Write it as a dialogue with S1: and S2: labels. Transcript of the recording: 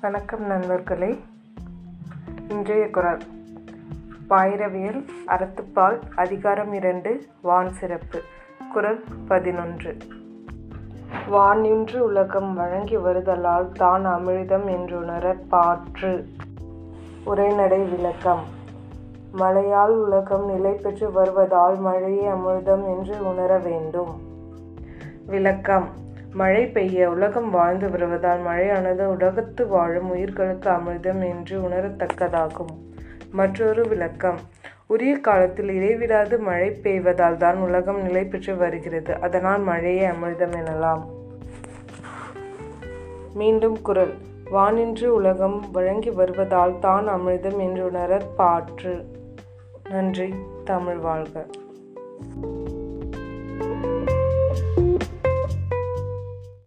S1: வணக்கம் நண்பர்களே. இன்றைய குரல். பாயிரவியல் அறத்துப்பால் அதிகாரம் இரண்டு வான் சிறப்பு. குரல் பதினொன்று. வானின்று உலகம் வழங்கி வருதலால் தான் அமிழ்தம் என்றுணர பாற்று. உரைநடை விளக்கம். மழையால் உலகம் நிலை பெற்று வருவதால் மழையே அமிழ்தம் என்று உணர வேண்டும். விளக்கம். மழை பெய்ய உலகம் வாழ்ந்து வருவதால் மழையானது உலகத்து வாழும் உயிர்களுக்கு அமிர்தம் என்று உணரத்தக்கதாகும். மற்றொரு விளக்கம். உரிய காலத்தில் இடைவிடாது மழை பெய்வதால் தான் உலகம் நிலை பெற்று வருகிறது. அதனால் மழையை அமிர்தம் எனலாம். மீண்டும் குரல். வானின்று உலகம் வழங்கி வருவதால் தான் அமிர்தம் என்று உணர பாற்று. நன்றி. தமிழ் வாழ்க.